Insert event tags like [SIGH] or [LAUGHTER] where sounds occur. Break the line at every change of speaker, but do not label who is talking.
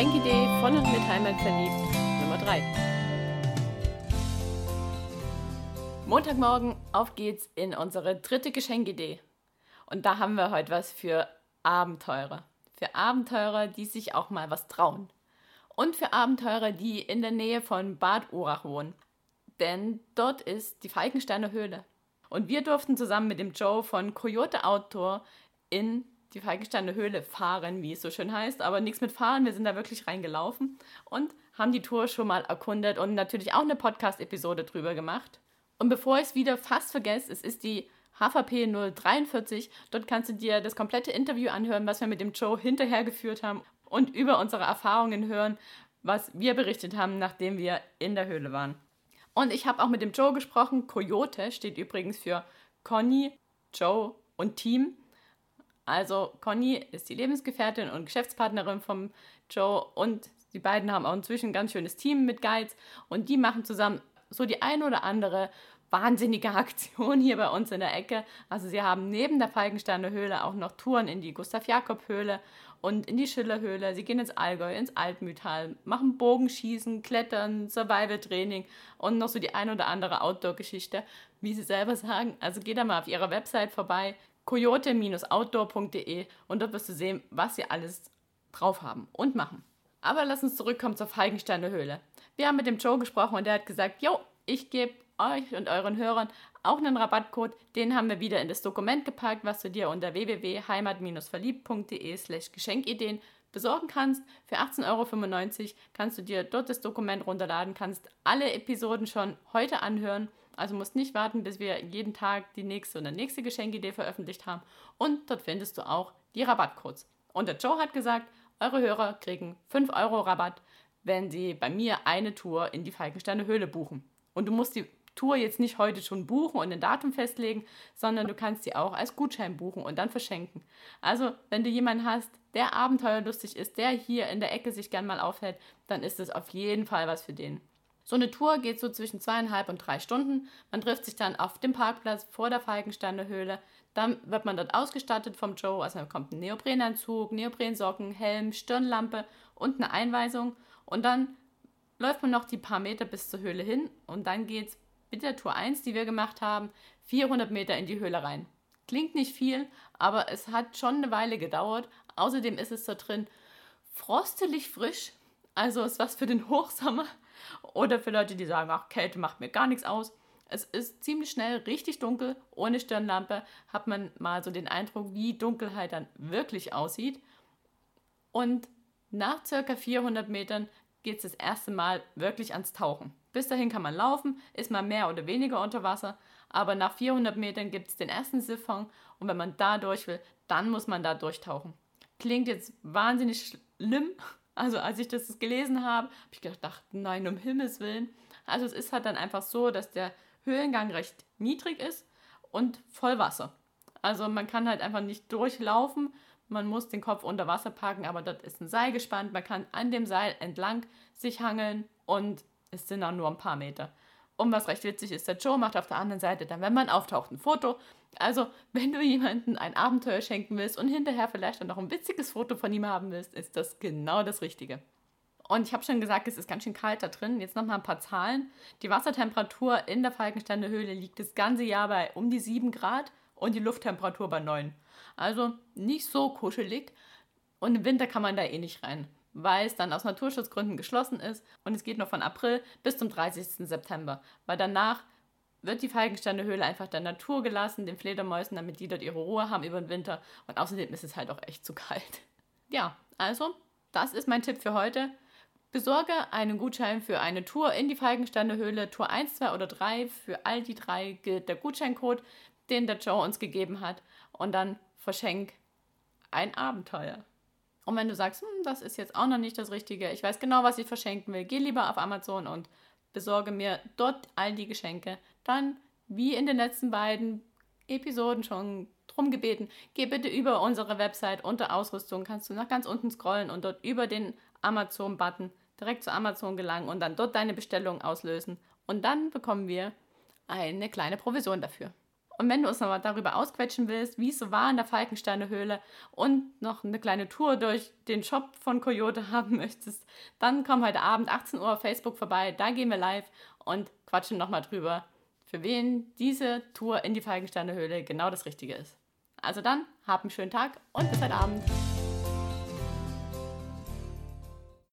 Geschenkidee von und mit Heimat verliebt Nummer 3. Montagmorgen, auf geht's in unsere dritte Geschenkidee. Und da haben wir heute was für Abenteurer. Für Abenteurer, die sich auch mal was trauen. Und für Abenteurer, die in der Nähe von Bad Urach wohnen. Denn dort ist die Falkensteiner Höhle. Und wir durften zusammen mit dem Joe von Coyote Outdoor in die Falkensteiner Höhle fahren, wie es so schön heißt, aber nichts mit fahren. Wir sind da wirklich reingelaufen und haben die Tour schon mal erkundet und natürlich auch eine Podcast-Episode drüber gemacht. Und bevor ich es wieder fast vergesse, es ist die HVP 043. Dort kannst du dir das komplette Interview anhören, was wir mit dem Joe hinterher geführt haben und über unsere Erfahrungen hören, was wir berichtet haben, nachdem wir in der Höhle waren. Und ich habe auch mit dem Joe gesprochen. Coyote steht übrigens für Conny, Joe und Team. Also Conny ist die Lebensgefährtin und Geschäftspartnerin vom Joe und die beiden haben auch inzwischen ein ganz schönes Team mit Guides und die machen zusammen so die ein oder andere wahnsinnige [LAUGHS] Aktion hier bei uns in der Ecke. Also sie haben neben der Falkensteiner Höhle auch noch Touren in die Gustav-Jakob-Höhle und in die Schillerhöhle. Sie gehen ins Allgäu, ins Altmühltal, machen Bogenschießen, Klettern, Survival-Training und noch so die ein oder andere Outdoor-Geschichte, wie sie selber sagen. Also geht da mal auf ihrer Website vorbei, coyote-outdoor.de und dort wirst du sehen, was sie alles drauf haben und machen. Aber lass uns zurückkommen zur Feigensteiner Höhle. Wir haben mit dem Joe gesprochen und der hat gesagt, jo, ich gebe euch und euren Hörern auch einen Rabattcode. Den haben wir wieder in das Dokument gepackt, was du dir unter www.heimat-verliebt.de slash Geschenkideen besorgen kannst. Für 18,95 Euro kannst du dir dort das Dokument runterladen, kannst alle Episoden schon heute anhören also musst nicht warten, bis wir jeden Tag die nächste oder nächste Geschenkidee veröffentlicht haben. Und dort findest du auch die Rabattcodes. Und der Joe hat gesagt, eure Hörer kriegen 5 Euro Rabatt, wenn sie bei mir eine Tour in die Falkensteine Höhle buchen. Und du musst die Tour jetzt nicht heute schon buchen und ein Datum festlegen, sondern du kannst sie auch als Gutschein buchen und dann verschenken. Also, wenn du jemanden hast, der abenteuerlustig ist, der hier in der Ecke sich gern mal aufhält, dann ist es auf jeden Fall was für den. So eine Tour geht so zwischen zweieinhalb und drei Stunden. Man trifft sich dann auf dem Parkplatz vor der Falkensteiner Höhle. Dann wird man dort ausgestattet vom Joe. Also kommt ein Neoprenanzug, Neoprensocken, Helm, Stirnlampe und eine Einweisung. Und dann läuft man noch die paar Meter bis zur Höhle hin. Und dann geht es mit der Tour 1, die wir gemacht haben, 400 Meter in die Höhle rein. Klingt nicht viel, aber es hat schon eine Weile gedauert. Außerdem ist es da drin frostelig frisch. Also ist was für den Hochsommer. Oder für Leute, die sagen, ach, Kälte macht mir gar nichts aus. Es ist ziemlich schnell richtig dunkel. Ohne Stirnlampe hat man mal so den Eindruck, wie Dunkelheit dann wirklich aussieht. Und nach circa 400 Metern geht es das erste Mal wirklich ans Tauchen. Bis dahin kann man laufen, ist man mehr oder weniger unter Wasser, aber nach 400 Metern gibt es den ersten Siphon und wenn man da durch will, dann muss man da durchtauchen. Klingt jetzt wahnsinnig schlimm, also als ich das gelesen habe, habe ich gedacht, nein, um Himmels Willen. Also es ist halt dann einfach so, dass der Höhlengang recht niedrig ist und voll Wasser. Also man kann halt einfach nicht durchlaufen, man muss den Kopf unter Wasser packen, aber dort ist ein Seil gespannt, man kann an dem Seil entlang sich hangeln und es sind auch nur ein paar Meter. Und was recht witzig ist, der Joe macht auf der anderen Seite dann, wenn man auftaucht, ein Foto. Also, wenn du jemandem ein Abenteuer schenken willst und hinterher vielleicht dann noch ein witziges Foto von ihm haben willst, ist das genau das Richtige. Und ich habe schon gesagt, es ist ganz schön kalt da drin. Jetzt nochmal ein paar Zahlen. Die Wassertemperatur in der Falkensteiner Höhle liegt das ganze Jahr bei um die 7 Grad und die Lufttemperatur bei 9. Also nicht so kuschelig. Und im Winter kann man da eh nicht rein weil es dann aus Naturschutzgründen geschlossen ist und es geht noch von April bis zum 30. September, weil danach wird die Falkensteiner Höhle einfach der Natur gelassen, den Fledermäusen, damit die dort ihre Ruhe haben über den Winter und außerdem ist es halt auch echt zu kalt. [LAUGHS] Ja, also, das ist mein Tipp für heute. Besorge einen Gutschein für eine Tour in die Falkensteiner Höhle, Tour 1, 2 oder 3. Für all die drei gilt der Gutscheincode, den der Joe uns gegeben hat und dann verschenk ein Abenteuer. Und wenn du sagst, hm, das ist jetzt auch noch nicht das Richtige, ich weiß genau, was ich verschenken will, geh lieber auf Amazon und besorge mir dort all die Geschenke. Dann, wie in den letzten beiden Episoden schon drum gebeten, geh bitte über unsere Website unter Ausrüstung, kannst du nach ganz unten scrollen und dort über den Amazon-Button direkt zu Amazon gelangen und dann dort deine Bestellung auslösen. Und dann bekommen wir eine kleine Provision dafür. Und wenn du uns nochmal darüber ausquetschen willst, wie es so war in der Falkensteiner Höhle und noch eine kleine Tour durch den Shop von Coyote haben möchtest, dann komm heute Abend 18 Uhr auf Facebook vorbei. Da gehen wir live und quatschen nochmal drüber, für wen diese Tour in die Falkensteiner Höhle genau das Richtige ist. Also dann, hab einen schönen Tag und bis heute Abend.